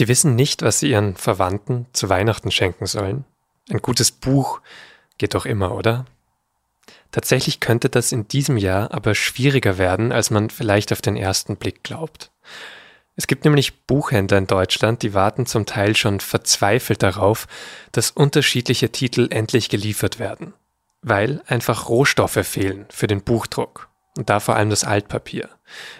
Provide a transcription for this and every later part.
Sie wissen nicht, was Sie Ihren Verwandten zu Weihnachten schenken sollen? Ein gutes Buch geht doch immer, oder? Tatsächlich könnte das in diesem Jahr aber schwieriger werden, als man vielleicht auf den ersten Blick glaubt. Es gibt nämlich Buchhändler in Deutschland, die warten zum Teil schon verzweifelt darauf, dass unterschiedliche Titel endlich geliefert werden, weil einfach Rohstoffe fehlen für den Buchdruck und da vor allem das Altpapier.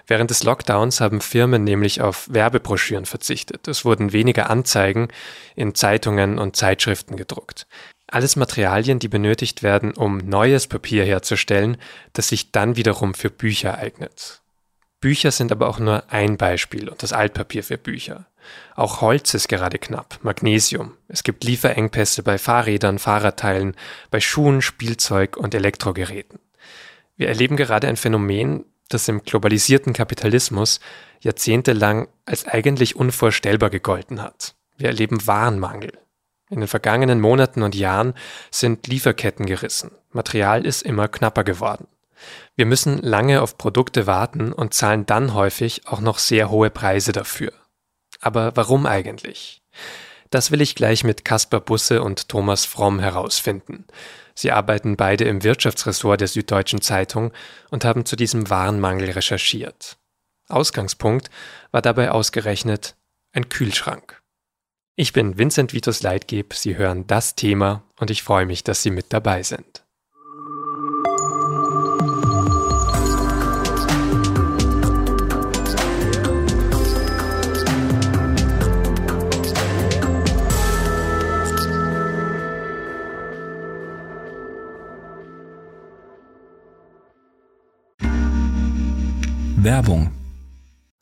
Während des Lockdowns haben Firmen nämlich auf Werbebroschüren verzichtet. Es wurden weniger Anzeigen in Zeitungen und Zeitschriften gedruckt. Alles Materialien, die benötigt werden, um neues Papier herzustellen, das sich dann wiederum für Bücher eignet. Bücher sind aber auch nur ein Beispiel und das Altpapier für Bücher. Auch Holz ist gerade knapp, Magnesium. Es gibt Lieferengpässe bei Fahrrädern, Fahrradteilen, bei Schuhen, Spielzeug und Elektrogeräten. Wir erleben gerade ein Phänomen, das im globalisierten Kapitalismus jahrzehntelang als eigentlich unvorstellbar gegolten hat. Wir erleben Warenmangel. In den vergangenen Monaten und Jahren sind Lieferketten gerissen. Material ist immer knapper geworden. Wir müssen lange auf Produkte warten und zahlen dann häufig auch noch sehr hohe Preise dafür. Aber warum eigentlich? Das will ich gleich mit Caspar Busse und Thomas Fromm herausfinden. Sie arbeiten beide im Wirtschaftsressort der Süddeutschen Zeitung und haben zu diesem Warenmangel recherchiert. Ausgangspunkt war dabei ausgerechnet ein Kühlschrank. Ich bin Vincent Vitus Leitgeb, Sie hören das Thema und ich freue mich, dass Sie mit dabei sind. Werbung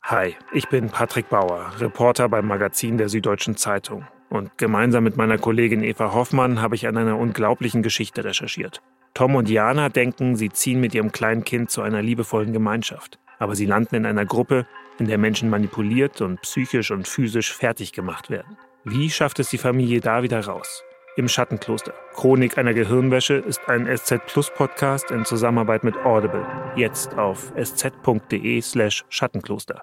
Hi, ich bin Patrick Bauer, Reporter beim Magazin der Süddeutschen Zeitung. Und gemeinsam mit meiner Kollegin Eva Hoffmann habe ich an einer unglaublichen Geschichte recherchiert. Tom und Jana denken, sie ziehen mit ihrem kleinen Kind zu einer liebevollen Gemeinschaft. Aber sie landen in einer Gruppe, in der Menschen manipuliert und psychisch und physisch fertig gemacht werden. Wie schafft es die Familie da wieder raus? Im Schattenkloster. Chronik einer Gehirnwäsche ist ein SZ Plus Podcast in Zusammenarbeit mit Audible. Jetzt auf sz.de slash Schattenkloster.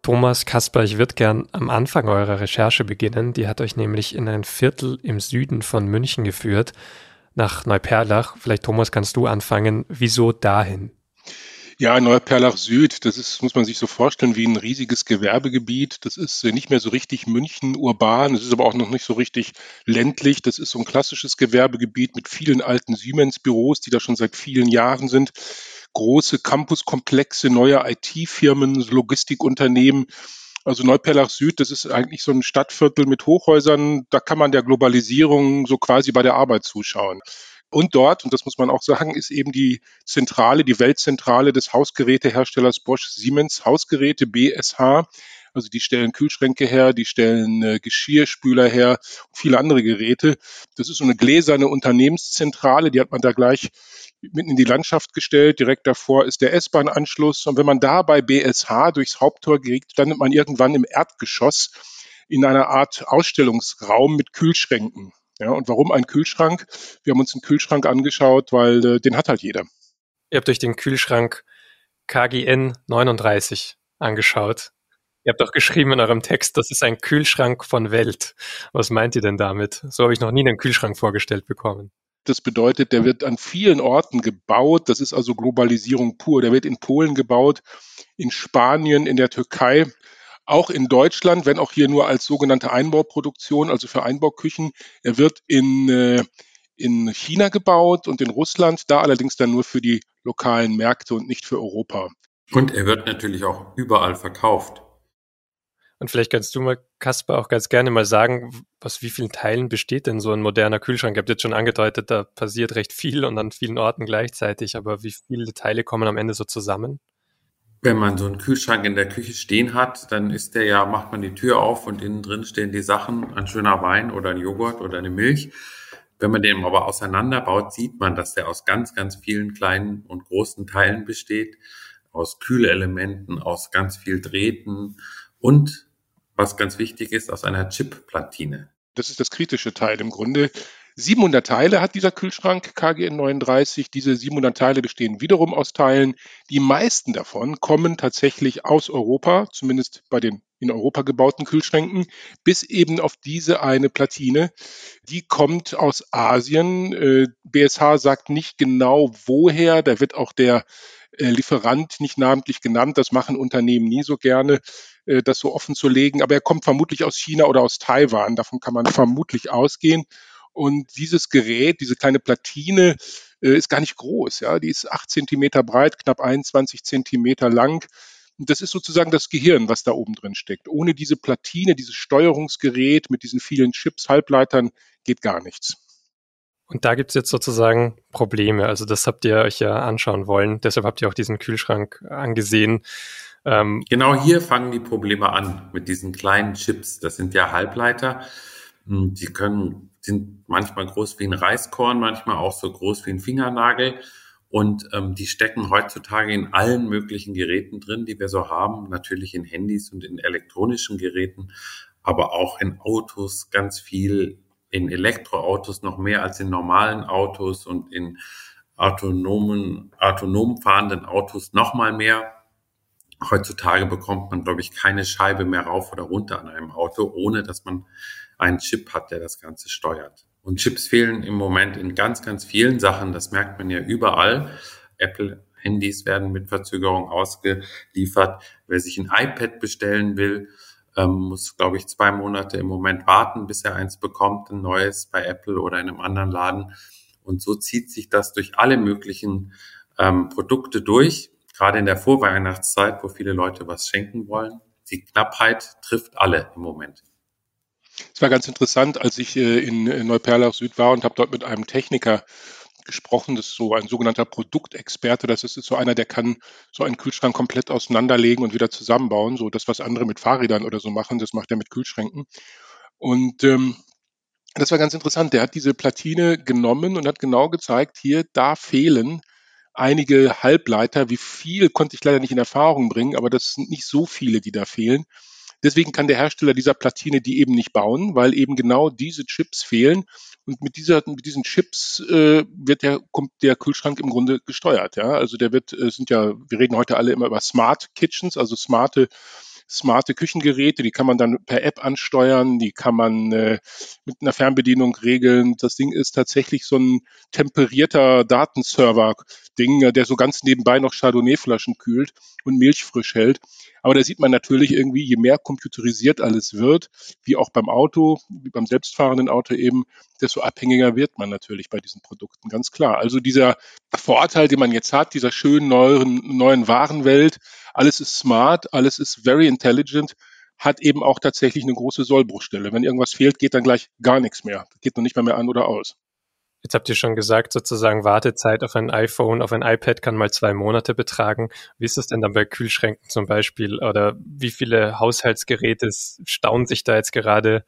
Thomas Kasper, ich würde gern am Anfang eurer Recherche beginnen. Die hat euch nämlich in ein Viertel im Süden von München geführt, nach Neuperlach. Vielleicht, Thomas, kannst du anfangen. Wieso dahin? Ja, Neuperlach Süd, das ist, muss man sich so vorstellen, wie ein riesiges Gewerbegebiet. Das ist äh, nicht mehr so richtig München urban, es ist aber auch noch nicht so richtig ländlich. Das ist so ein klassisches Gewerbegebiet mit vielen alten Siemens-Büros, die da schon seit vielen Jahren sind große Campuskomplexe, neue IT-Firmen, Logistikunternehmen. Also Neuperlach Süd, das ist eigentlich so ein Stadtviertel mit Hochhäusern. Da kann man der Globalisierung so quasi bei der Arbeit zuschauen. Und dort, und das muss man auch sagen, ist eben die Zentrale, die Weltzentrale des Hausgeräteherstellers Bosch Siemens Hausgeräte BSH. Also die stellen Kühlschränke her, die stellen äh, Geschirrspüler her und viele andere Geräte. Das ist so eine gläserne Unternehmenszentrale, die hat man da gleich mitten in die Landschaft gestellt. Direkt davor ist der S-Bahn-Anschluss. Und wenn man da bei BSH durchs Haupttor geht, landet man irgendwann im Erdgeschoss in einer Art Ausstellungsraum mit Kühlschränken. Ja, und warum ein Kühlschrank? Wir haben uns einen Kühlschrank angeschaut, weil äh, den hat halt jeder. Ihr habt euch den Kühlschrank KGN 39 angeschaut. Ihr habt auch geschrieben in eurem Text, das ist ein Kühlschrank von Welt. Was meint ihr denn damit? So habe ich noch nie einen Kühlschrank vorgestellt bekommen. Das bedeutet, der wird an vielen Orten gebaut. Das ist also Globalisierung pur. Der wird in Polen gebaut, in Spanien, in der Türkei, auch in Deutschland, wenn auch hier nur als sogenannte Einbauproduktion, also für Einbauküchen. Er wird in, äh, in China gebaut und in Russland, da allerdings dann nur für die lokalen Märkte und nicht für Europa. Und er wird natürlich auch überall verkauft. Und vielleicht kannst du mal, Kasper, auch ganz gerne mal sagen, aus wie vielen Teilen besteht denn so ein moderner Kühlschrank? Ihr habt jetzt schon angedeutet, da passiert recht viel und an vielen Orten gleichzeitig, aber wie viele Teile kommen am Ende so zusammen? Wenn man so einen Kühlschrank in der Küche stehen hat, dann ist der ja, macht man die Tür auf und innen drin stehen die Sachen, ein schöner Wein oder ein Joghurt oder eine Milch. Wenn man den aber auseinanderbaut, sieht man, dass der aus ganz, ganz vielen kleinen und großen Teilen besteht, aus Kühlelementen, aus ganz viel Drähten und was ganz wichtig ist, aus einer Chip-Platine. Das ist das kritische Teil im Grunde. 700 Teile hat dieser Kühlschrank KGN 39. Diese 700 Teile bestehen wiederum aus Teilen. Die meisten davon kommen tatsächlich aus Europa, zumindest bei den in Europa gebauten Kühlschränken, bis eben auf diese eine Platine. Die kommt aus Asien. BSH äh, sagt nicht genau woher. Da wird auch der äh, Lieferant nicht namentlich genannt. Das machen Unternehmen nie so gerne, äh, das so offen zu legen. Aber er kommt vermutlich aus China oder aus Taiwan. Davon kann man vermutlich ausgehen. Und dieses Gerät, diese kleine Platine, ist gar nicht groß. Ja, die ist acht Zentimeter breit, knapp 21 Zentimeter lang das ist sozusagen das Gehirn, was da oben drin steckt. Ohne diese Platine, dieses Steuerungsgerät mit diesen vielen Chips, Halbleitern geht gar nichts. Und da gibt es jetzt sozusagen Probleme. Also das habt ihr euch ja anschauen wollen. Deshalb habt ihr auch diesen Kühlschrank angesehen. Ähm genau hier fangen die Probleme an mit diesen kleinen Chips. Das sind ja Halbleiter. Hm, die können, sind manchmal groß wie ein Reiskorn, manchmal auch so groß wie ein Fingernagel. Und ähm, die stecken heutzutage in allen möglichen Geräten drin, die wir so haben. Natürlich in Handys und in elektronischen Geräten, aber auch in Autos ganz viel, in Elektroautos noch mehr als in normalen Autos und in autonomen, autonom fahrenden Autos noch mal mehr. Heutzutage bekommt man, glaube ich, keine Scheibe mehr rauf oder runter an einem Auto, ohne dass man einen Chip hat, der das Ganze steuert. Und Chips fehlen im Moment in ganz, ganz vielen Sachen. Das merkt man ja überall. Apple Handys werden mit Verzögerung ausgeliefert. Wer sich ein iPad bestellen will, ähm, muss, glaube ich, zwei Monate im Moment warten, bis er eins bekommt, ein neues bei Apple oder in einem anderen Laden. Und so zieht sich das durch alle möglichen ähm, Produkte durch, gerade in der Vorweihnachtszeit, wo viele Leute was schenken wollen. Die Knappheit trifft alle im Moment. Es war ganz interessant, als ich äh, in Neuperlach Süd war und habe dort mit einem Techniker gesprochen. Das ist so ein sogenannter Produktexperte. Das ist so einer, der kann so einen Kühlschrank komplett auseinanderlegen und wieder zusammenbauen. So das, was andere mit Fahrrädern oder so machen, das macht er mit Kühlschränken. Und ähm, das war ganz interessant. Der hat diese Platine genommen und hat genau gezeigt, hier, da fehlen einige Halbleiter. Wie viel konnte ich leider nicht in Erfahrung bringen, aber das sind nicht so viele, die da fehlen. Deswegen kann der Hersteller dieser Platine die eben nicht bauen, weil eben genau diese Chips fehlen. Und mit, dieser, mit diesen Chips äh, wird der, kommt der Kühlschrank im Grunde gesteuert. Ja? Also der wird, äh, sind ja, wir reden heute alle immer über Smart Kitchens, also smarte smarte Küchengeräte, die kann man dann per App ansteuern, die kann man äh, mit einer Fernbedienung regeln. Das Ding ist tatsächlich so ein temperierter Datenserver-Ding, der so ganz nebenbei noch Chardonnay-Flaschen kühlt und Milch frisch hält. Aber da sieht man natürlich irgendwie, je mehr computerisiert alles wird, wie auch beim Auto, wie beim selbstfahrenden Auto eben, desto abhängiger wird man natürlich bei diesen Produkten, ganz klar. Also dieser Vorteil, den man jetzt hat, dieser schönen neuen, neuen Warenwelt, alles ist smart, alles ist very intelligent, hat eben auch tatsächlich eine große Sollbruchstelle. Wenn irgendwas fehlt, geht dann gleich gar nichts mehr. Geht noch nicht mal mehr an oder aus. Jetzt habt ihr schon gesagt, sozusagen Wartezeit auf ein iPhone, auf ein iPad kann mal zwei Monate betragen. Wie ist das denn dann bei Kühlschränken zum Beispiel? Oder wie viele Haushaltsgeräte stauen sich da jetzt gerade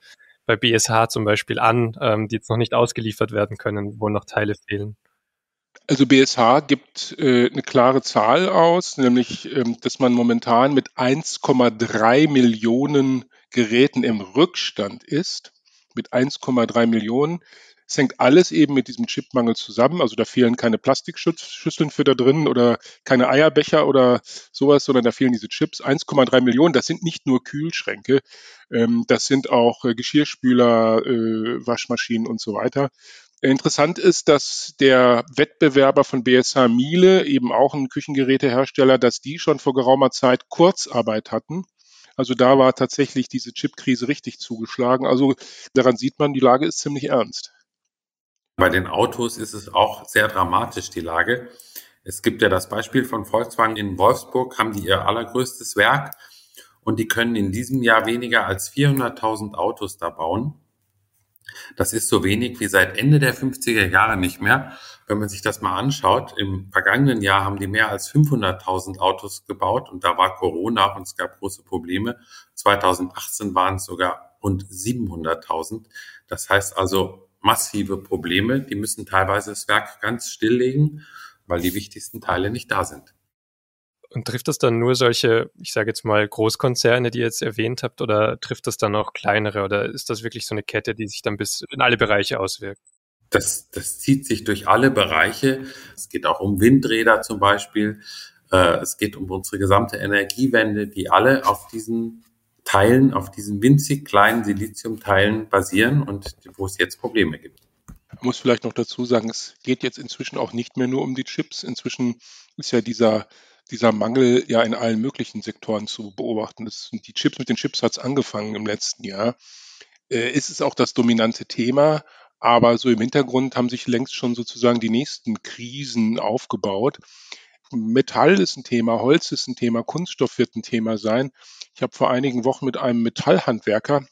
bei BSH zum Beispiel an, ähm, die jetzt noch nicht ausgeliefert werden können, wo noch Teile fehlen? Also BSH gibt äh, eine klare Zahl aus, nämlich, ähm, dass man momentan mit 1,3 Millionen Geräten im Rückstand ist. Mit 1,3 Millionen. Es hängt alles eben mit diesem Chipmangel zusammen. Also da fehlen keine Plastikschüsseln für da drin oder keine Eierbecher oder sowas, sondern da fehlen diese Chips. 1,3 Millionen, das sind nicht nur Kühlschränke, ähm, das sind auch äh, Geschirrspüler, äh, Waschmaschinen und so weiter. Interessant ist, dass der Wettbewerber von BSH Miele, eben auch ein Küchengerätehersteller, dass die schon vor geraumer Zeit Kurzarbeit hatten. Also da war tatsächlich diese Chipkrise richtig zugeschlagen. Also daran sieht man, die Lage ist ziemlich ernst. Bei den Autos ist es auch sehr dramatisch, die Lage. Es gibt ja das Beispiel von Volkswagen in Wolfsburg, haben die ihr allergrößtes Werk und die können in diesem Jahr weniger als 400.000 Autos da bauen. Das ist so wenig wie seit Ende der 50er Jahre nicht mehr. Wenn man sich das mal anschaut, im vergangenen Jahr haben die mehr als 500.000 Autos gebaut und da war Corona und es gab große Probleme. 2018 waren es sogar rund 700.000. Das heißt also, massive Probleme. Die müssen teilweise das Werk ganz stilllegen, weil die wichtigsten Teile nicht da sind. Und trifft das dann nur solche, ich sage jetzt mal, Großkonzerne, die ihr jetzt erwähnt habt, oder trifft das dann auch kleinere? Oder ist das wirklich so eine Kette, die sich dann bis in alle Bereiche auswirkt? Das, das zieht sich durch alle Bereiche. Es geht auch um Windräder zum Beispiel. Äh, es geht um unsere gesamte Energiewende, die alle auf diesen Teilen, auf diesen winzig kleinen Siliziumteilen basieren und wo es jetzt Probleme gibt. Man muss vielleicht noch dazu sagen, es geht jetzt inzwischen auch nicht mehr nur um die Chips. Inzwischen ist ja dieser, dieser Mangel ja in allen möglichen Sektoren zu beobachten. Das sind die Chips, mit den Chips hat es angefangen im letzten Jahr. Äh, ist es auch das dominante Thema, aber so im Hintergrund haben sich längst schon sozusagen die nächsten Krisen aufgebaut. Metall ist ein Thema, Holz ist ein Thema, Kunststoff wird ein Thema sein. Ich habe vor einigen Wochen mit einem Metallhandwerker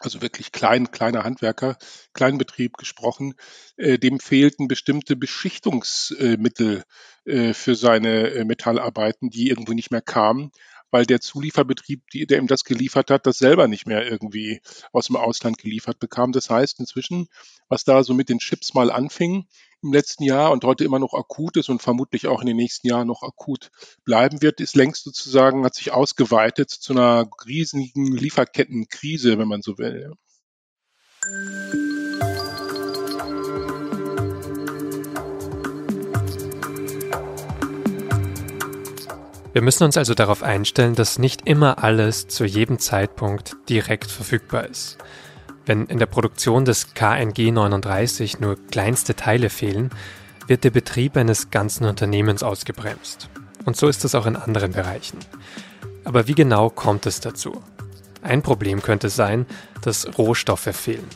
also wirklich klein, kleiner Handwerker, Kleinbetrieb gesprochen, äh, dem fehlten bestimmte Beschichtungsmittel äh, für seine äh, Metallarbeiten, die irgendwie nicht mehr kamen, weil der Zulieferbetrieb, die, der ihm das geliefert hat, das selber nicht mehr irgendwie aus dem Ausland geliefert bekam. Das heißt inzwischen, was da so mit den Chips mal anfing, im letzten Jahr und heute immer noch akut ist und vermutlich auch in den nächsten Jahren noch akut bleiben wird, ist längst sozusagen, hat sich ausgeweitet zu einer riesigen Lieferkettenkrise, wenn man so will. Wir müssen uns also darauf einstellen, dass nicht immer alles zu jedem Zeitpunkt direkt verfügbar ist. Wenn in der Produktion des KNG 39 nur kleinste Teile fehlen, wird der Betrieb eines ganzen Unternehmens ausgebremst. Und so ist es auch in anderen Bereichen. Aber wie genau kommt es dazu? Ein Problem könnte sein, dass Rohstoffe fehlen.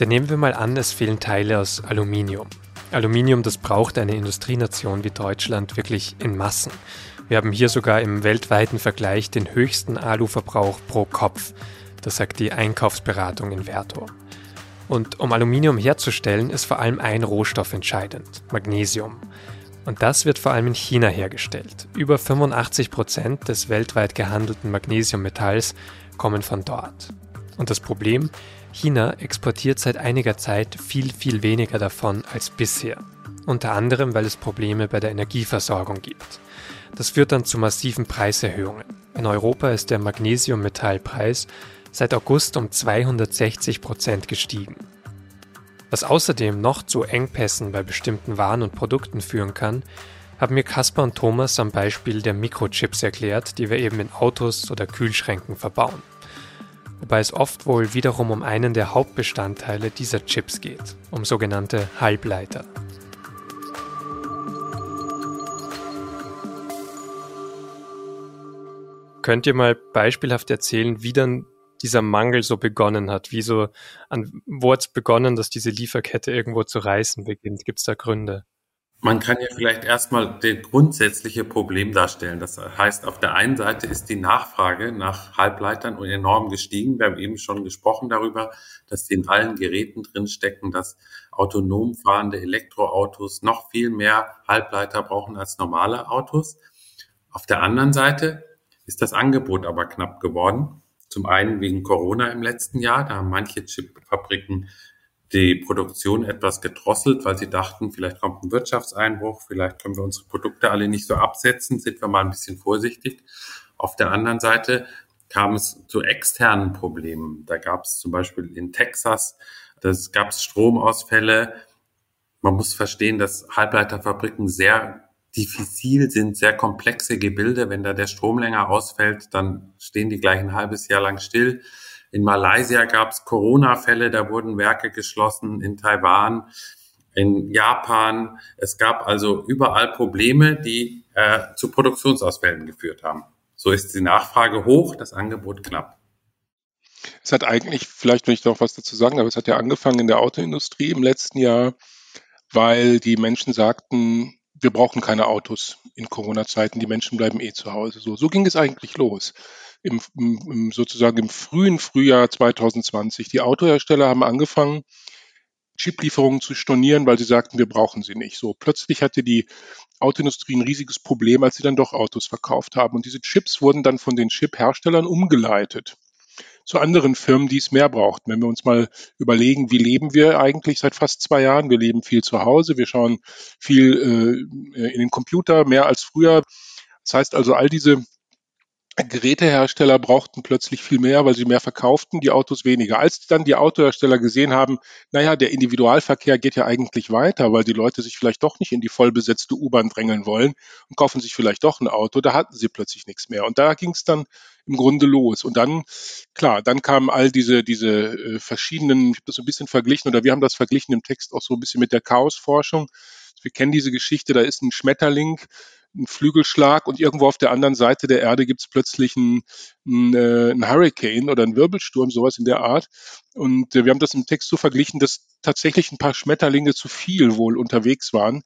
Denn nehmen wir mal an, es fehlen Teile aus Aluminium. Aluminium, das braucht eine Industrienation wie Deutschland wirklich in Massen. Wir haben hier sogar im weltweiten Vergleich den höchsten Aluverbrauch pro Kopf. Das sagt die Einkaufsberatung in Verto. Und um Aluminium herzustellen, ist vor allem ein Rohstoff entscheidend, Magnesium. Und das wird vor allem in China hergestellt. Über 85 Prozent des weltweit gehandelten Magnesiummetalls kommen von dort. Und das Problem, China exportiert seit einiger Zeit viel, viel weniger davon als bisher. Unter anderem, weil es Probleme bei der Energieversorgung gibt. Das führt dann zu massiven Preiserhöhungen. In Europa ist der Magnesiummetallpreis seit August um 260 Prozent gestiegen. Was außerdem noch zu Engpässen bei bestimmten Waren und Produkten führen kann, haben mir Caspar und Thomas am Beispiel der Mikrochips erklärt, die wir eben in Autos oder Kühlschränken verbauen. Wobei es oft wohl wiederum um einen der Hauptbestandteile dieser Chips geht, um sogenannte Halbleiter. Könnt ihr mal beispielhaft erzählen, wie dann dieser Mangel so begonnen hat? Wie so, an, wo hat es begonnen, dass diese Lieferkette irgendwo zu reißen beginnt? Gibt es da Gründe? Man kann ja vielleicht erstmal das grundsätzliche Problem darstellen. Das heißt, auf der einen Seite ist die Nachfrage nach Halbleitern enorm gestiegen. Wir haben eben schon gesprochen darüber, dass in allen Geräten drinstecken, dass autonom fahrende Elektroautos noch viel mehr Halbleiter brauchen als normale Autos. Auf der anderen Seite ist das Angebot aber knapp geworden. Zum einen wegen Corona im letzten Jahr. Da haben manche Chipfabriken die Produktion etwas gedrosselt, weil sie dachten, vielleicht kommt ein Wirtschaftseinbruch, vielleicht können wir unsere Produkte alle nicht so absetzen, sind wir mal ein bisschen vorsichtig. Auf der anderen Seite kam es zu externen Problemen. Da gab es zum Beispiel in Texas, das gab es Stromausfälle. Man muss verstehen, dass Halbleiterfabriken sehr diffizil sind, sehr komplexe Gebilde. Wenn da der Strom länger ausfällt, dann stehen die gleich ein halbes Jahr lang still. In Malaysia gab es Corona-Fälle, da wurden Werke geschlossen, in Taiwan, in Japan. Es gab also überall Probleme, die äh, zu Produktionsausfällen geführt haben. So ist die Nachfrage hoch, das Angebot knapp. Es hat eigentlich, vielleicht will ich noch was dazu sagen, aber es hat ja angefangen in der Autoindustrie im letzten Jahr, weil die Menschen sagten, wir brauchen keine Autos in Corona-Zeiten, die Menschen bleiben eh zu Hause. So, so ging es eigentlich los. Im, im, sozusagen im frühen Frühjahr 2020. Die Autohersteller haben angefangen, Chiplieferungen zu stornieren, weil sie sagten, wir brauchen sie nicht. So, plötzlich hatte die Autoindustrie ein riesiges Problem, als sie dann doch Autos verkauft haben. Und diese Chips wurden dann von den Chip-Herstellern umgeleitet zu anderen Firmen, die es mehr brauchten. Wenn wir uns mal überlegen, wie leben wir eigentlich seit fast zwei Jahren? Wir leben viel zu Hause, wir schauen viel äh, in den Computer, mehr als früher. Das heißt also, all diese Gerätehersteller brauchten plötzlich viel mehr, weil sie mehr verkauften, die Autos weniger. Als dann die Autohersteller gesehen haben, naja, der Individualverkehr geht ja eigentlich weiter, weil die Leute sich vielleicht doch nicht in die vollbesetzte U-Bahn drängeln wollen und kaufen sich vielleicht doch ein Auto, da hatten sie plötzlich nichts mehr. Und da ging es dann im Grunde los. Und dann, klar, dann kamen all diese, diese äh, verschiedenen, ich habe das so ein bisschen verglichen, oder wir haben das verglichen im Text auch so ein bisschen mit der Chaosforschung. Wir kennen diese Geschichte, da ist ein Schmetterling, ein Flügelschlag und irgendwo auf der anderen Seite der Erde gibt es plötzlich einen, einen, äh, einen Hurricane oder einen Wirbelsturm, sowas in der Art. Und äh, wir haben das im Text so verglichen, dass tatsächlich ein paar Schmetterlinge zu viel wohl unterwegs waren.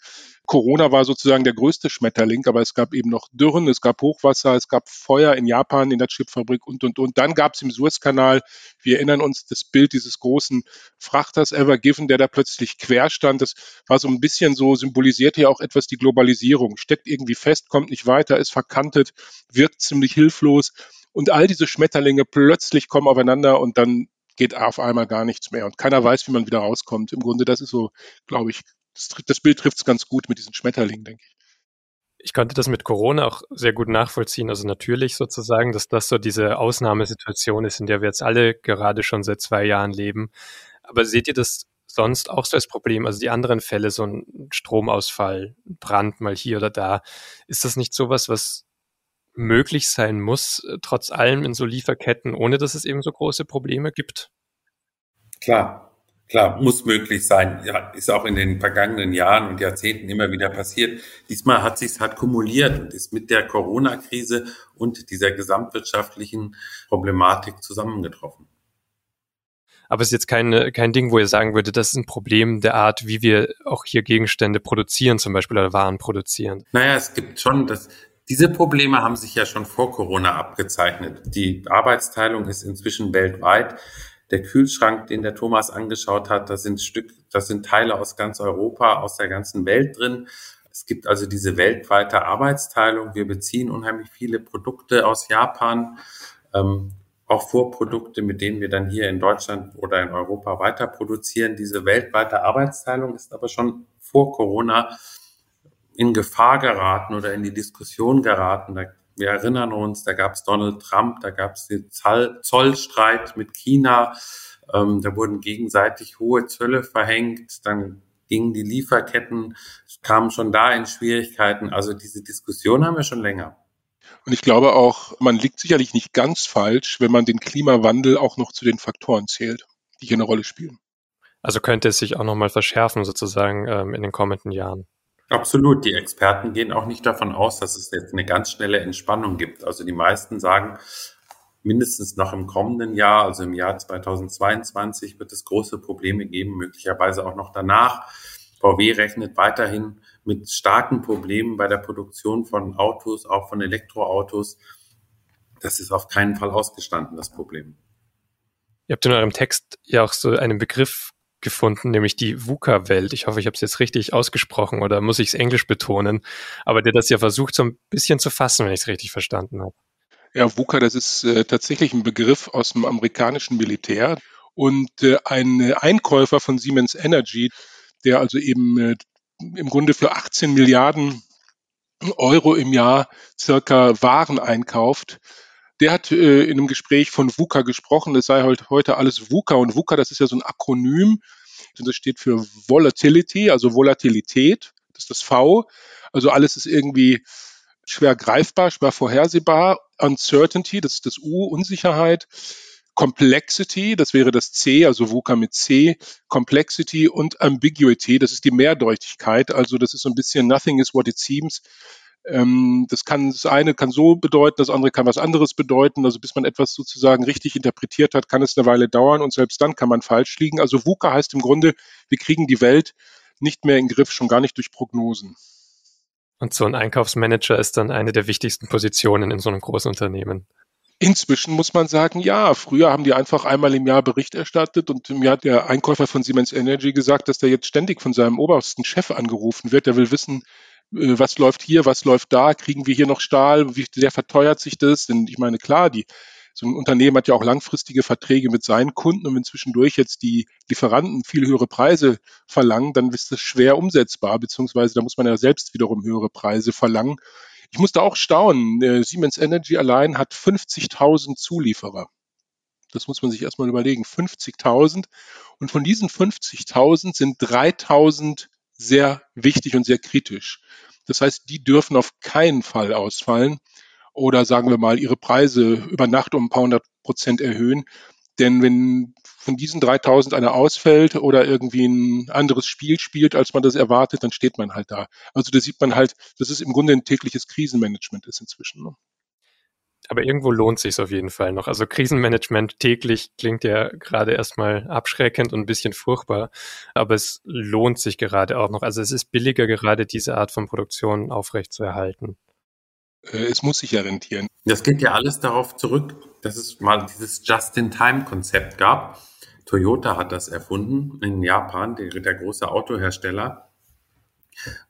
Corona war sozusagen der größte Schmetterling, aber es gab eben noch Dürren, es gab Hochwasser, es gab Feuer in Japan in der Chipfabrik und, und, und. Dann gab es im Suezkanal, wir erinnern uns, das Bild dieses großen Frachters Ever Given, der da plötzlich quer stand. Das war so ein bisschen so, symbolisiert ja auch etwas die Globalisierung. Steckt irgendwie fest, kommt nicht weiter, ist verkantet, wirkt ziemlich hilflos. Und all diese Schmetterlinge plötzlich kommen aufeinander und dann geht auf einmal gar nichts mehr und keiner weiß, wie man wieder rauskommt. Im Grunde, das ist so, glaube ich, das, das Bild trifft es ganz gut mit diesen Schmetterlingen, denke ich. Ich konnte das mit Corona auch sehr gut nachvollziehen. Also natürlich sozusagen, dass das so diese Ausnahmesituation ist, in der wir jetzt alle gerade schon seit zwei Jahren leben. Aber seht ihr das sonst auch so als Problem? Also die anderen Fälle, so ein Stromausfall, Brand mal hier oder da. Ist das nicht sowas, was möglich sein muss, trotz allem in so Lieferketten, ohne dass es eben so große Probleme gibt? Klar, Klar, muss möglich sein. Ja, ist auch in den vergangenen Jahren und Jahrzehnten immer wieder passiert. Diesmal hat sich's halt kumuliert und ist mit der Corona-Krise und dieser gesamtwirtschaftlichen Problematik zusammengetroffen. Aber es ist jetzt kein, kein Ding, wo ihr sagen würdet, das ist ein Problem der Art, wie wir auch hier Gegenstände produzieren, zum Beispiel oder Waren produzieren. Naja, es gibt schon das, diese Probleme haben sich ja schon vor Corona abgezeichnet. Die Arbeitsteilung ist inzwischen weltweit der Kühlschrank, den der Thomas angeschaut hat, da sind Stück, das sind Teile aus ganz Europa, aus der ganzen Welt drin. Es gibt also diese weltweite Arbeitsteilung. Wir beziehen unheimlich viele Produkte aus Japan, ähm, auch Vorprodukte, mit denen wir dann hier in Deutschland oder in Europa weiter produzieren. Diese weltweite Arbeitsteilung ist aber schon vor Corona in Gefahr geraten oder in die Diskussion geraten. Da wir erinnern uns, da gab es Donald Trump, da gab es den Zollstreit mit China, ähm, da wurden gegenseitig hohe Zölle verhängt, dann gingen die Lieferketten, kamen schon da in Schwierigkeiten. Also diese Diskussion haben wir schon länger. Und ich glaube auch, man liegt sicherlich nicht ganz falsch, wenn man den Klimawandel auch noch zu den Faktoren zählt, die hier eine Rolle spielen. Also könnte es sich auch nochmal verschärfen sozusagen ähm, in den kommenden Jahren. Absolut. Die Experten gehen auch nicht davon aus, dass es jetzt eine ganz schnelle Entspannung gibt. Also die meisten sagen, mindestens noch im kommenden Jahr, also im Jahr 2022, wird es große Probleme geben, möglicherweise auch noch danach. VW rechnet weiterhin mit starken Problemen bei der Produktion von Autos, auch von Elektroautos. Das ist auf keinen Fall ausgestanden, das Problem. Ihr habt in eurem Text ja auch so einen Begriff gefunden, nämlich die VUCA-Welt. Ich hoffe, ich habe es jetzt richtig ausgesprochen oder muss ich es Englisch betonen, aber der das ja versucht, so ein bisschen zu fassen, wenn ich es richtig verstanden habe. Ja, VUCA, das ist äh, tatsächlich ein Begriff aus dem amerikanischen Militär und äh, ein Einkäufer von Siemens Energy, der also eben äh, im Grunde für 18 Milliarden Euro im Jahr circa Waren einkauft, der hat äh, in einem Gespräch von VUCA gesprochen. Es sei halt heute alles VUCA und VUCA, das ist ja so ein Akronym. Das steht für Volatility, also Volatilität. Das ist das V. Also alles ist irgendwie schwer greifbar, schwer vorhersehbar. Uncertainty, das ist das U, Unsicherheit. Complexity, das wäre das C, also VUCA mit C, Complexity und Ambiguity, das ist die Mehrdeutigkeit. Also das ist so ein bisschen Nothing is what it seems. Ähm, das kann das eine kann so bedeuten, das andere kann was anderes bedeuten. Also bis man etwas sozusagen richtig interpretiert hat, kann es eine Weile dauern und selbst dann kann man falsch liegen. Also VUCA heißt im Grunde, wir kriegen die Welt nicht mehr in den Griff, schon gar nicht durch Prognosen. Und so ein Einkaufsmanager ist dann eine der wichtigsten Positionen in so einem großen Unternehmen. Inzwischen muss man sagen, ja, früher haben die einfach einmal im Jahr Bericht erstattet und mir hat der Einkäufer von Siemens Energy gesagt, dass der jetzt ständig von seinem obersten Chef angerufen wird. Der will wissen, was läuft hier, was läuft da, kriegen wir hier noch Stahl, wie sehr verteuert sich das? Denn ich meine, klar, die, so ein Unternehmen hat ja auch langfristige Verträge mit seinen Kunden und wenn zwischendurch jetzt die Lieferanten viel höhere Preise verlangen, dann ist das schwer umsetzbar, beziehungsweise da muss man ja selbst wiederum höhere Preise verlangen. Ich musste auch staunen. Äh, Siemens Energy allein hat 50.000 Zulieferer. Das muss man sich erstmal überlegen. 50.000. Und von diesen 50.000 sind 3.000 sehr wichtig und sehr kritisch. Das heißt, die dürfen auf keinen Fall ausfallen oder sagen wir mal ihre Preise über Nacht um ein paar hundert Prozent erhöhen. Denn wenn von diesen 3000 einer ausfällt oder irgendwie ein anderes Spiel spielt, als man das erwartet, dann steht man halt da. Also da sieht man halt, dass es im Grunde ein tägliches Krisenmanagement ist inzwischen. Ne? Aber irgendwo lohnt sich auf jeden Fall noch. Also Krisenmanagement täglich klingt ja gerade erstmal abschreckend und ein bisschen furchtbar, aber es lohnt sich gerade auch noch. Also es ist billiger, gerade diese Art von Produktion aufrechtzuerhalten. Äh, es muss sich ja rentieren. Das geht ja alles darauf zurück, dass es mal dieses Just-in-Time-Konzept gab. Toyota hat das erfunden in Japan, der, der große Autohersteller.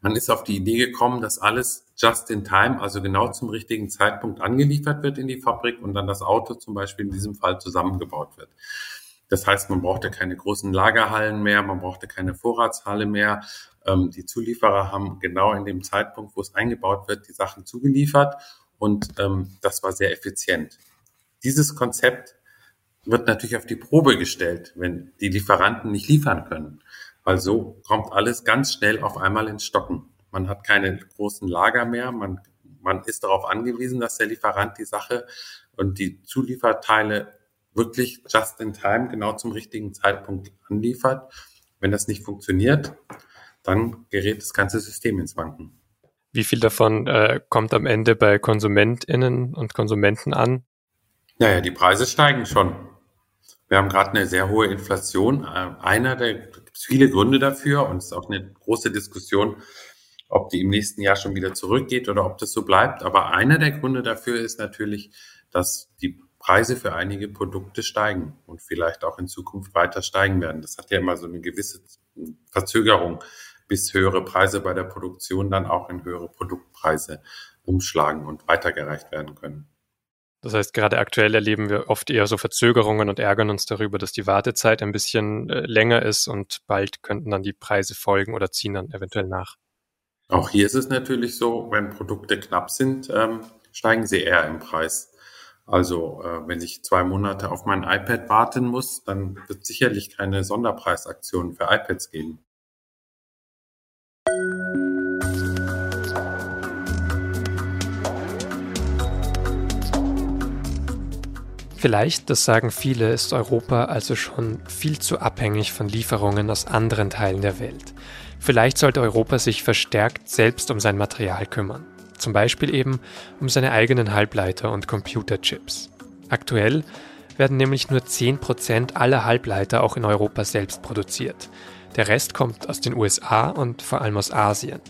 Man ist auf die Idee gekommen, dass alles just in time, also genau zum richtigen Zeitpunkt angeliefert wird in die Fabrik und dann das Auto zum Beispiel in diesem Fall zusammengebaut wird. Das heißt, man brauchte keine großen Lagerhallen mehr, man brauchte keine Vorratshalle mehr. Ähm, die Zulieferer haben genau in dem Zeitpunkt, wo es eingebaut wird, die Sachen zugeliefert und ähm, das war sehr effizient. Dieses Konzept wird natürlich auf die Probe gestellt, wenn die Lieferanten nicht liefern können. Weil so kommt alles ganz schnell auf einmal ins Stocken. Man hat keine großen Lager mehr, man, man ist darauf angewiesen, dass der Lieferant die Sache und die Zulieferteile wirklich just in time, genau zum richtigen Zeitpunkt anliefert. Wenn das nicht funktioniert, dann gerät das ganze System ins Wanken. Wie viel davon äh, kommt am Ende bei KonsumentInnen und Konsumenten an? Naja, die Preise steigen schon. Wir haben gerade eine sehr hohe Inflation. Äh, einer der, gibt es viele Gründe dafür und es ist auch eine große Diskussion, ob die im nächsten Jahr schon wieder zurückgeht oder ob das so bleibt. Aber einer der Gründe dafür ist natürlich, dass die Preise für einige Produkte steigen und vielleicht auch in Zukunft weiter steigen werden. Das hat ja immer so eine gewisse Verzögerung, bis höhere Preise bei der Produktion dann auch in höhere Produktpreise umschlagen und weitergereicht werden können. Das heißt, gerade aktuell erleben wir oft eher so Verzögerungen und ärgern uns darüber, dass die Wartezeit ein bisschen äh, länger ist und bald könnten dann die Preise folgen oder ziehen dann eventuell nach. Auch hier ist es natürlich so, wenn Produkte knapp sind, ähm, steigen sie eher im Preis. Also äh, wenn ich zwei Monate auf mein iPad warten muss, dann wird sicherlich keine Sonderpreisaktion für iPads geben. Vielleicht, das sagen viele, ist Europa also schon viel zu abhängig von Lieferungen aus anderen Teilen der Welt. Vielleicht sollte Europa sich verstärkt selbst um sein Material kümmern. Zum Beispiel eben um seine eigenen Halbleiter und Computerchips. Aktuell werden nämlich nur 10% aller Halbleiter auch in Europa selbst produziert. Der Rest kommt aus den USA und vor allem aus Asien.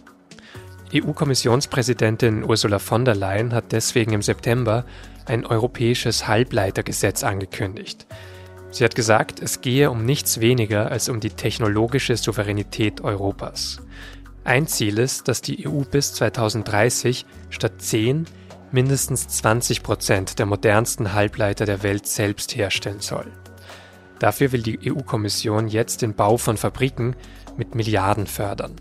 EU-Kommissionspräsidentin Ursula von der Leyen hat deswegen im September ein europäisches Halbleitergesetz angekündigt. Sie hat gesagt, es gehe um nichts weniger als um die technologische Souveränität Europas. Ein Ziel ist, dass die EU bis 2030 statt 10 mindestens 20 Prozent der modernsten Halbleiter der Welt selbst herstellen soll. Dafür will die EU-Kommission jetzt den Bau von Fabriken mit Milliarden fördern.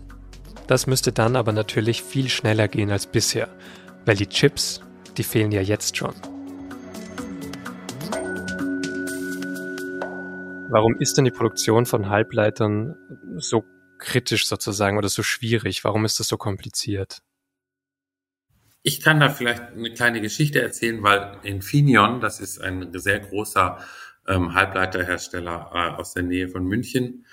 Das müsste dann aber natürlich viel schneller gehen als bisher, weil die Chips, die fehlen ja jetzt schon. Warum ist denn die Produktion von Halbleitern so kritisch sozusagen oder so schwierig? Warum ist das so kompliziert? Ich kann da vielleicht eine kleine Geschichte erzählen, weil Infineon, das ist ein sehr großer ähm, Halbleiterhersteller äh, aus der Nähe von München,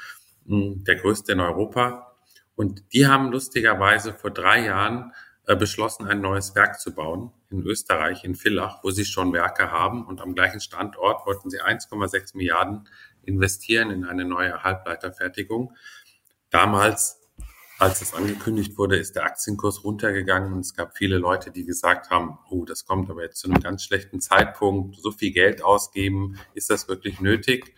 mh, hm, der größte in Europa. Und die haben lustigerweise vor drei Jahren äh, beschlossen, ein neues Werk zu bauen in Österreich, in Villach, wo sie schon Werke haben. Und am gleichen Standort wollten sie 1,6 Milliarden investieren in eine neue Halbleiterfertigung. Damals, als es angekündigt wurde, ist der Aktienkurs runtergegangen und es gab viele Leute, die gesagt haben, oh, das kommt aber jetzt zu einem ganz schlechten Zeitpunkt, so viel Geld ausgeben, ist das wirklich nötig?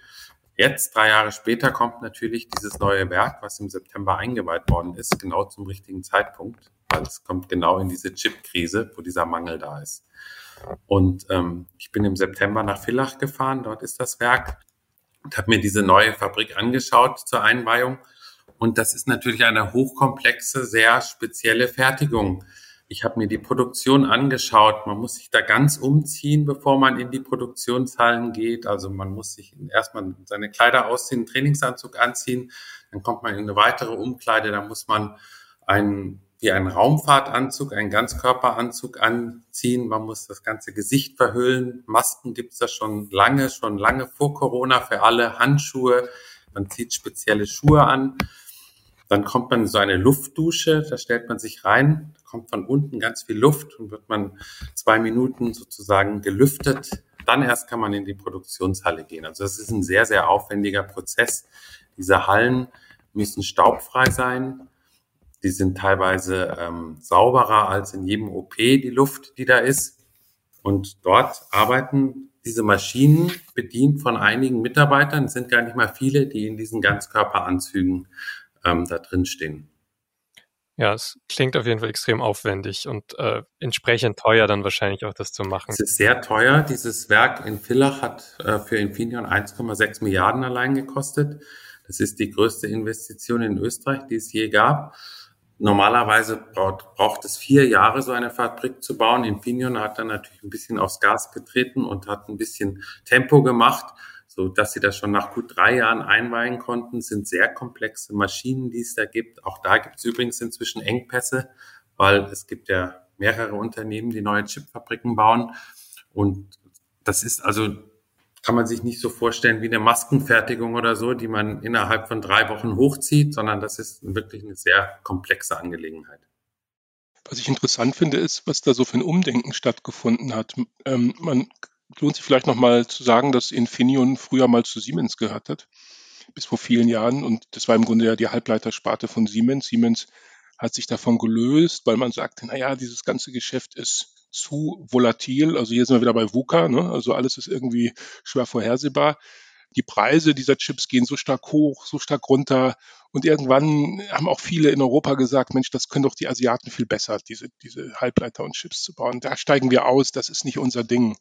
Jetzt, drei Jahre später, kommt natürlich dieses neue Werk, was im September eingeweiht worden ist, genau zum richtigen Zeitpunkt, weil es kommt genau in diese Chip-Krise, wo dieser Mangel da ist. Und ähm, ich bin im September nach Villach gefahren, dort ist das Werk und habe mir diese neue Fabrik angeschaut zur Einweihung. Und das ist natürlich eine hochkomplexe, sehr spezielle Fertigung. Ich habe mir die Produktion angeschaut. Man muss sich da ganz umziehen, bevor man in die Produktionshallen geht. Also man muss sich erstmal seine Kleider ausziehen, Trainingsanzug anziehen. Dann kommt man in eine weitere Umkleide. Da muss man einen, wie einen Raumfahrtanzug, einen Ganzkörperanzug anziehen. Man muss das ganze Gesicht verhüllen. Masken gibt's da schon lange, schon lange vor Corona für alle. Handschuhe. Man zieht spezielle Schuhe an. Dann kommt man in so eine Luftdusche, da stellt man sich rein, kommt von unten ganz viel Luft und wird man zwei Minuten sozusagen gelüftet. Dann erst kann man in die Produktionshalle gehen. Also das ist ein sehr, sehr aufwendiger Prozess. Diese Hallen müssen staubfrei sein. Die sind teilweise ähm, sauberer als in jedem OP die Luft, die da ist. Und dort arbeiten diese Maschinen bedient von einigen Mitarbeitern. Es sind gar nicht mal viele, die in diesen Ganzkörperanzügen ähm, da drin stehen. Ja, es klingt auf jeden Fall extrem aufwendig und äh, entsprechend teuer dann wahrscheinlich auch das zu machen. Es ist sehr teuer. Dieses Werk in Villach hat äh, für Infineon 1,6 Milliarden allein gekostet. Das ist die größte Investition in Österreich, die es je gab. Normalerweise braucht, braucht es vier Jahre, so eine Fabrik zu bauen. Infineon hat dann natürlich ein bisschen aufs Gas getreten und hat ein bisschen Tempo gemacht so dass sie das schon nach gut drei Jahren einweihen konnten, sind sehr komplexe Maschinen, die es da gibt. Auch da gibt es übrigens inzwischen Engpässe, weil es gibt ja mehrere Unternehmen, die neue Chipfabriken bauen. Und das ist also, kann man sich nicht so vorstellen wie eine Maskenfertigung oder so, die man innerhalb von drei Wochen hochzieht, sondern das ist wirklich eine sehr komplexe Angelegenheit. Was ich interessant finde, ist, was da so für ein Umdenken stattgefunden hat. Ähm, man lohnt sich vielleicht nochmal zu sagen, dass Infineon früher mal zu Siemens gehört hat, bis vor vielen Jahren. Und das war im Grunde ja die Halbleitersparte von Siemens. Siemens hat sich davon gelöst, weil man sagte, naja, dieses ganze Geschäft ist zu volatil. Also hier sind wir wieder bei VUCA, ne? also alles ist irgendwie schwer vorhersehbar. Die Preise dieser Chips gehen so stark hoch, so stark runter. Und irgendwann haben auch viele in Europa gesagt, Mensch, das können doch die Asiaten viel besser, diese, diese Halbleiter und Chips zu bauen. Da steigen wir aus, das ist nicht unser Ding.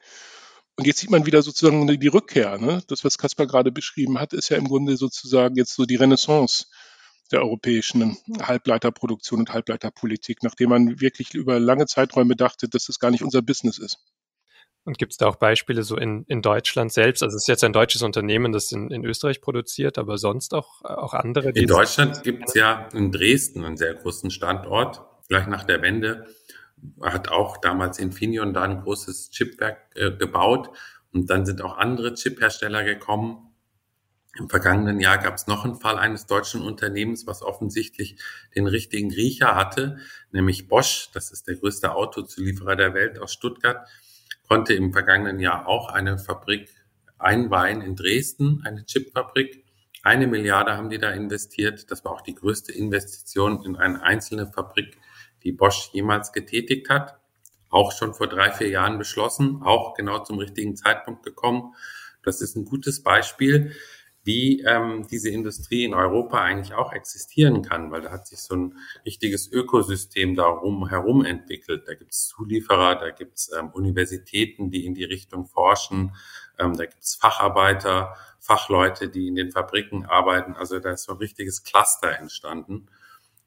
Und jetzt sieht man wieder sozusagen die Rückkehr. Ne? Das, was Kaspar gerade beschrieben hat, ist ja im Grunde sozusagen jetzt so die Renaissance der europäischen Halbleiterproduktion und Halbleiterpolitik, nachdem man wirklich über lange Zeiträume dachte, dass das gar nicht unser Business ist. Und gibt es da auch Beispiele so in, in Deutschland selbst? Also es ist jetzt ein deutsches Unternehmen, das in, in Österreich produziert, aber sonst auch, auch andere? In Deutschland gibt es ja in Dresden einen sehr großen Standort, gleich nach der Wende hat auch damals Infineon da ein großes Chipwerk äh, gebaut und dann sind auch andere Chiphersteller gekommen. Im vergangenen Jahr gab es noch einen Fall eines deutschen Unternehmens, was offensichtlich den richtigen Riecher hatte, nämlich Bosch, das ist der größte Autozulieferer der Welt aus Stuttgart, konnte im vergangenen Jahr auch eine Fabrik einweihen in Dresden, eine Chipfabrik. Eine Milliarde haben die da investiert. Das war auch die größte Investition in eine einzelne Fabrik die Bosch jemals getätigt hat. Auch schon vor drei, vier Jahren beschlossen, auch genau zum richtigen Zeitpunkt gekommen. Das ist ein gutes Beispiel, wie ähm, diese Industrie in Europa eigentlich auch existieren kann, weil da hat sich so ein richtiges Ökosystem darum herum entwickelt. Da gibt es Zulieferer, da gibt es ähm, Universitäten, die in die Richtung forschen, ähm, da gibt es Facharbeiter, Fachleute, die in den Fabriken arbeiten. Also da ist so ein richtiges Cluster entstanden.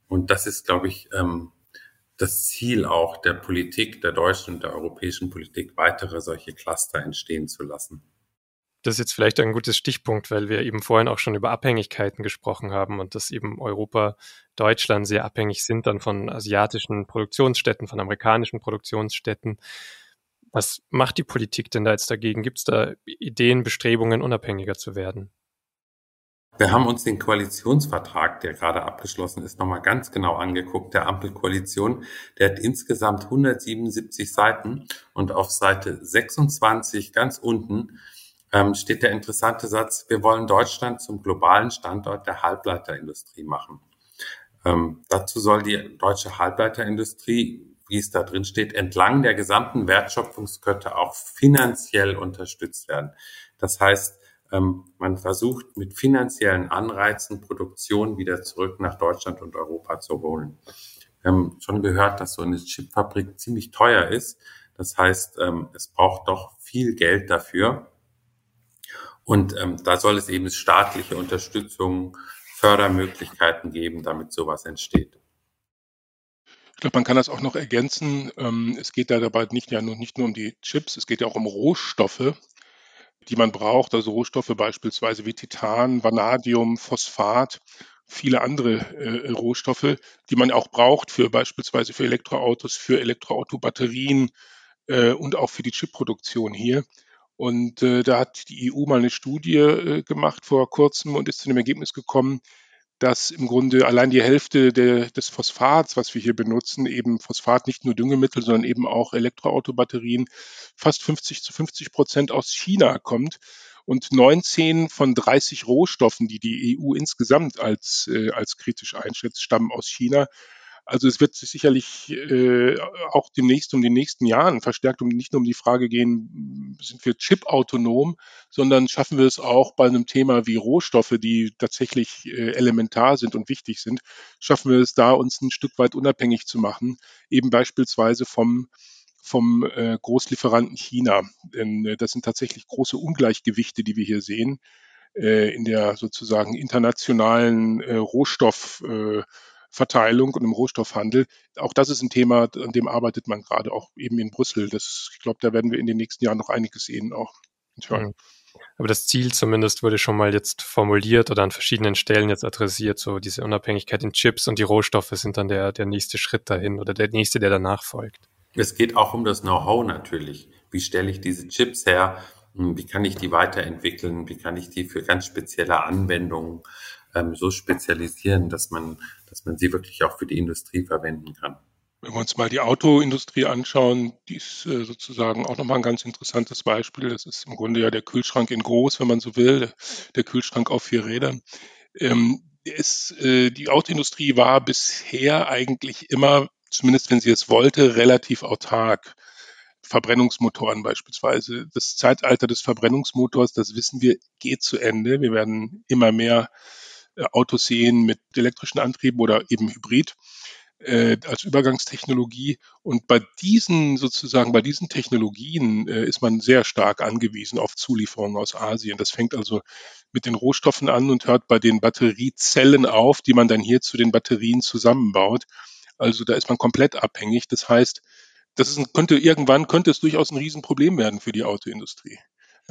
Und das ist, glaube ich, ähm, das Ziel auch der Politik, der deutschen und der europäischen Politik, weitere solche Cluster entstehen zu lassen. Das ist jetzt vielleicht ein gutes Stichpunkt, weil wir eben vorhin auch schon über Abhängigkeiten gesprochen haben und dass eben Europa, Deutschland sehr abhängig sind dann von asiatischen Produktionsstätten, von amerikanischen Produktionsstätten. Was macht die Politik denn da jetzt dagegen? Gibt es da Ideen, Bestrebungen, unabhängiger zu werden? Wir haben uns den Koalitionsvertrag, der gerade abgeschlossen ist, nochmal ganz genau angeguckt, der Ampelkoalition. Der hat insgesamt 177 Seiten und auf Seite 26 ganz unten ähm, steht der interessante Satz, wir wollen Deutschland zum globalen Standort der Halbleiterindustrie machen. Ähm, dazu soll die deutsche Halbleiterindustrie, wie es da drin steht, entlang der gesamten Wertschöpfungskette auch finanziell unterstützt werden. Das heißt, ähm, man versucht mit finanziellen Anreizen Produktion wieder zurück nach Deutschland und Europa zu holen. Wir haben schon gehört, dass so eine Chipfabrik ziemlich teuer ist. Das heißt, ähm, es braucht doch viel Geld dafür. Und ähm, da soll es eben staatliche Unterstützung, Fördermöglichkeiten geben, damit sowas entsteht. glaube, man kann das auch noch ergänzen. Ähm, es geht da dabei nicht, ja, nur, nicht nur um die Chips, es geht ja auch um Rohstoffe, die man braucht. Also Rohstoffe beispielsweise wie Titan, Vanadium, Phosphat, viele andere äh, Rohstoffe, die man auch braucht für beispielsweise für Elektroautos, für Elektroautobatterien äh, und auch für die Chipproduktion hier. Und äh, da hat die EU mal eine Studie äh, gemacht vor kurzem und ist zu dem Ergebnis gekommen, dass im Grunde allein die Hälfte der, des Phosphats, was wir hier benutzen, eben Phosphat nicht nur Düngemittel, sondern eben auch Elektroautobatterien, fast 50 zu 50 Prozent aus China kommt. Und 19 von 30 Rohstoffen, die die EU insgesamt als, äh, als kritisch einschätzt, stammen aus China. Also es wird sicherlich äh, auch demnächst um die nächsten Jahren verstärkt um nicht nur um die Frage gehen, sind wir chip-autonom, sondern schaffen wir es auch bei einem Thema wie Rohstoffe, die tatsächlich äh, elementar sind und wichtig sind, schaffen wir es da, uns ein Stück weit unabhängig zu machen, eben beispielsweise vom vom äh, Großlieferanten China. Denn äh, das sind tatsächlich große Ungleichgewichte, die wir hier sehen äh, in der sozusagen internationalen äh, Rohstoff. Äh, Verteilung und im Rohstoffhandel. Auch das ist ein Thema, an dem arbeitet man gerade auch eben in Brüssel. Das, ich glaube, da werden wir in den nächsten Jahren noch einiges sehen auch. Mhm. Aber das Ziel zumindest wurde schon mal jetzt formuliert oder an verschiedenen Stellen jetzt adressiert. So diese Unabhängigkeit in Chips und die Rohstoffe sind dann der, der nächste Schritt dahin oder der nächste, der danach folgt. Es geht auch um das Know-how natürlich. Wie stelle ich diese Chips her? Hm, wie kann ich die weiterentwickeln? Wie kann ich die für ganz spezielle Anwendungen ähm, so spezialisieren, dass man dass man sie wirklich auch für die Industrie verwenden kann. Wenn wir uns mal die Autoindustrie anschauen, die ist äh, sozusagen auch nochmal ein ganz interessantes Beispiel. Das ist im Grunde ja der Kühlschrank in groß, wenn man so will, der Kühlschrank auf vier Rädern. Ähm, ist, äh, die Autoindustrie war bisher eigentlich immer, zumindest wenn sie es wollte, relativ autark. Verbrennungsmotoren beispielsweise. Das Zeitalter des Verbrennungsmotors, das wissen wir, geht zu Ende. Wir werden immer mehr Autos sehen mit elektrischen Antrieben oder eben Hybrid äh, als Übergangstechnologie. Und bei diesen sozusagen, bei diesen Technologien äh, ist man sehr stark angewiesen auf Zulieferungen aus Asien. Das fängt also mit den Rohstoffen an und hört bei den Batteriezellen auf, die man dann hier zu den Batterien zusammenbaut. Also da ist man komplett abhängig. Das heißt, das ist ein, könnte irgendwann könnte es durchaus ein Riesenproblem werden für die Autoindustrie.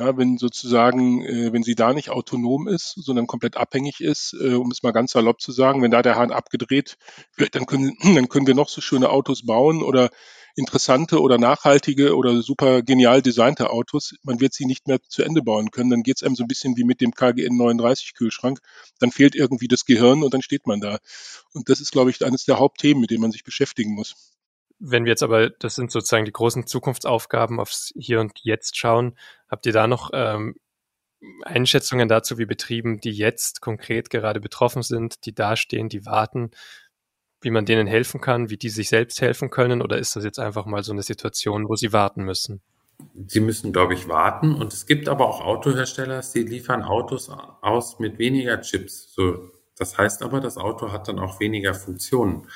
Ja, wenn sozusagen, äh, wenn sie da nicht autonom ist, sondern komplett abhängig ist, äh, um es mal ganz salopp zu sagen, wenn da der Hahn abgedreht wird, dann können, dann können wir noch so schöne Autos bauen oder interessante oder nachhaltige oder super genial designte Autos. Man wird sie nicht mehr zu Ende bauen können. Dann geht es einem so ein bisschen wie mit dem KGN 39 Kühlschrank. Dann fehlt irgendwie das Gehirn und dann steht man da. Und das ist, glaube ich, eines der Hauptthemen, mit denen man sich beschäftigen muss. Wenn wir jetzt aber, das sind sozusagen die großen Zukunftsaufgaben aufs Hier und Jetzt schauen, habt ihr da noch ähm, Einschätzungen dazu, wie Betrieben, die jetzt konkret gerade betroffen sind, die dastehen, die warten, wie man denen helfen kann, wie die sich selbst helfen können? Oder ist das jetzt einfach mal so eine Situation, wo sie warten müssen? Sie müssen, glaube ich, warten. Und es gibt aber auch Autohersteller, die liefern Autos aus mit weniger Chips. So, das heißt aber, das Auto hat dann auch weniger Funktionen.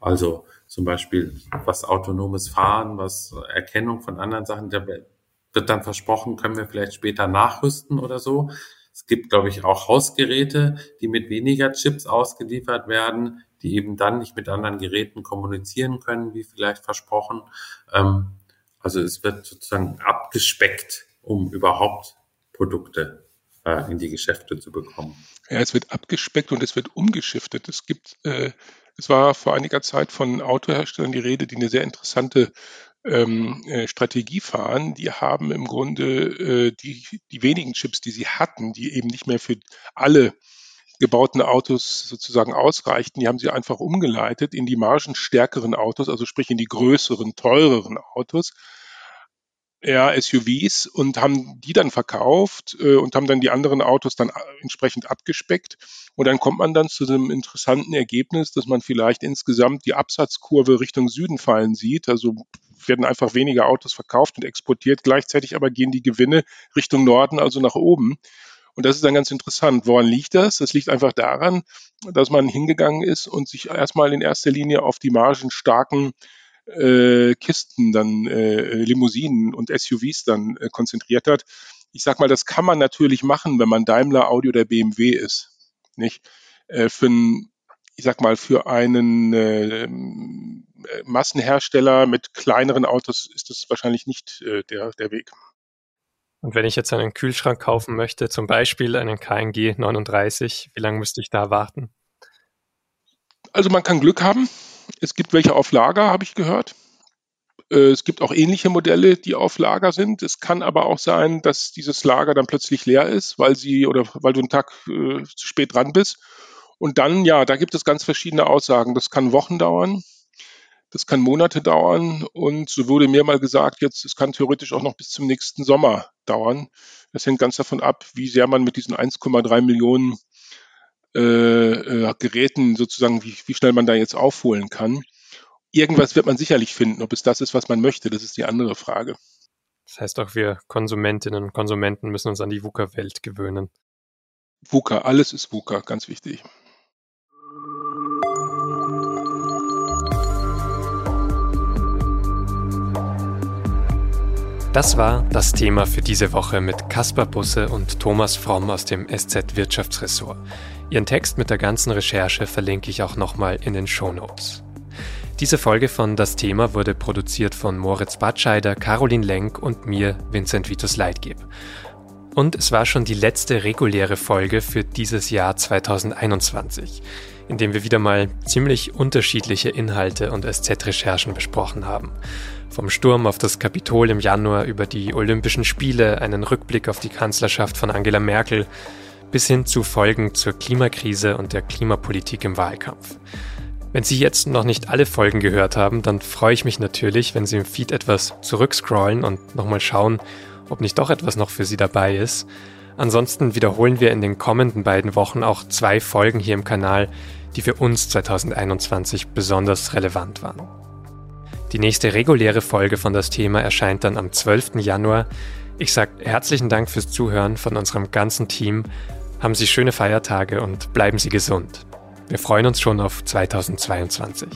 Also zum Beispiel was autonomes Fahren, was Erkennung von anderen Sachen, da wird dann versprochen, können wir vielleicht später nachrüsten oder so. Es gibt, glaube ich, auch Hausgeräte, die mit weniger Chips ausgeliefert werden, die eben dann nicht mit anderen Geräten kommunizieren können, wie vielleicht versprochen. Ähm, also es wird sozusagen abgespeckt, um überhaupt Produkte äh, in die Geschäfte zu bekommen. Ja, es wird abgespeckt und es wird umgeschiftet. Es gibt äh, es war vor einiger Zeit von Autoherstellern die Rede, die eine sehr interessante ähm, äh, Strategie fahren. Die haben im Grunde äh, die, die wenigen Chips, die sie hatten, die eben nicht mehr für alle gebauten Autos sozusagen ausreichten, die haben sie einfach umgeleitet in die margenstärkeren Autos, also sprich in die größeren, teureren Autos ja, SUVs und haben die dann verkauft äh, und haben dann die anderen Autos dann äh, entsprechend abgespeckt. Und dann kommt man dann zu einem interessanten Ergebnis, dass man vielleicht insgesamt die Absatzkurve Richtung Süden fallen sieht. Also werden einfach weniger Autos verkauft und exportiert. Gleichzeitig aber gehen die Gewinne Richtung Norden, also nach oben. Und das ist dann ganz interessant. Woran liegt das? Das liegt einfach daran, dass man hingegangen ist und sich erstmal in erster Linie auf die margenstarken äh, Kisten, dann äh, Limousinen und SUVs dann äh, konzentriert hat. Ich sag mal, das kann man natürlich machen, wenn man Daimler, Audi oder BMW ist. Nicht? Äh, für ein, ich sag mal, für einen äh, Massenhersteller mit kleineren Autos ist das wahrscheinlich nicht äh, der, der Weg. Und wenn ich jetzt einen Kühlschrank kaufen möchte, zum Beispiel einen KNG 39, wie lange müsste ich da warten? Also man kann Glück haben. Es gibt welche auf Lager, habe ich gehört. Äh, es gibt auch ähnliche Modelle, die auf Lager sind. Es kann aber auch sein, dass dieses Lager dann plötzlich leer ist, weil sie oder weil du einen Tag äh, zu spät dran bist. Und dann, ja, da gibt es ganz verschiedene Aussagen. Das kann Wochen dauern, das kann Monate dauern und so wurde mir mal gesagt, jetzt, es kann theoretisch auch noch bis zum nächsten Sommer dauern. Das hängt ganz davon ab, wie sehr man mit diesen 1,3 Millionen äh, Geräten sozusagen, wie, wie schnell man da jetzt aufholen kann irgendwas wird man sicherlich finden. Ob es das ist, was man möchte, das ist die andere Frage. Das heißt auch wir Konsumentinnen und Konsumenten müssen uns an die VUCA-Welt gewöhnen. VUCA, alles ist VUCA, ganz wichtig. Das war das Thema für diese Woche mit Kaspar Busse und Thomas Fromm aus dem SZ Wirtschaftsressort. Ihren Text mit der ganzen Recherche verlinke ich auch nochmal in den Show Notes. Diese Folge von Das Thema wurde produziert von Moritz Batscheider, Caroline Lenk und mir, Vincent Vitus Leitgeb. Und es war schon die letzte reguläre Folge für dieses Jahr 2021, in dem wir wieder mal ziemlich unterschiedliche Inhalte und SZ-Recherchen besprochen haben. Vom Sturm auf das Kapitol im Januar über die Olympischen Spiele, einen Rückblick auf die Kanzlerschaft von Angela Merkel, bis hin zu Folgen zur Klimakrise und der Klimapolitik im Wahlkampf. Wenn Sie jetzt noch nicht alle Folgen gehört haben, dann freue ich mich natürlich, wenn Sie im Feed etwas zurückscrollen und nochmal schauen, ob nicht doch etwas noch für Sie dabei ist. Ansonsten wiederholen wir in den kommenden beiden Wochen auch zwei Folgen hier im Kanal, die für uns 2021 besonders relevant waren. Die nächste reguläre Folge von das Thema erscheint dann am 12. Januar. Ich sage herzlichen Dank fürs Zuhören von unserem ganzen Team. Haben Sie schöne Feiertage und bleiben Sie gesund. Wir freuen uns schon auf 2022.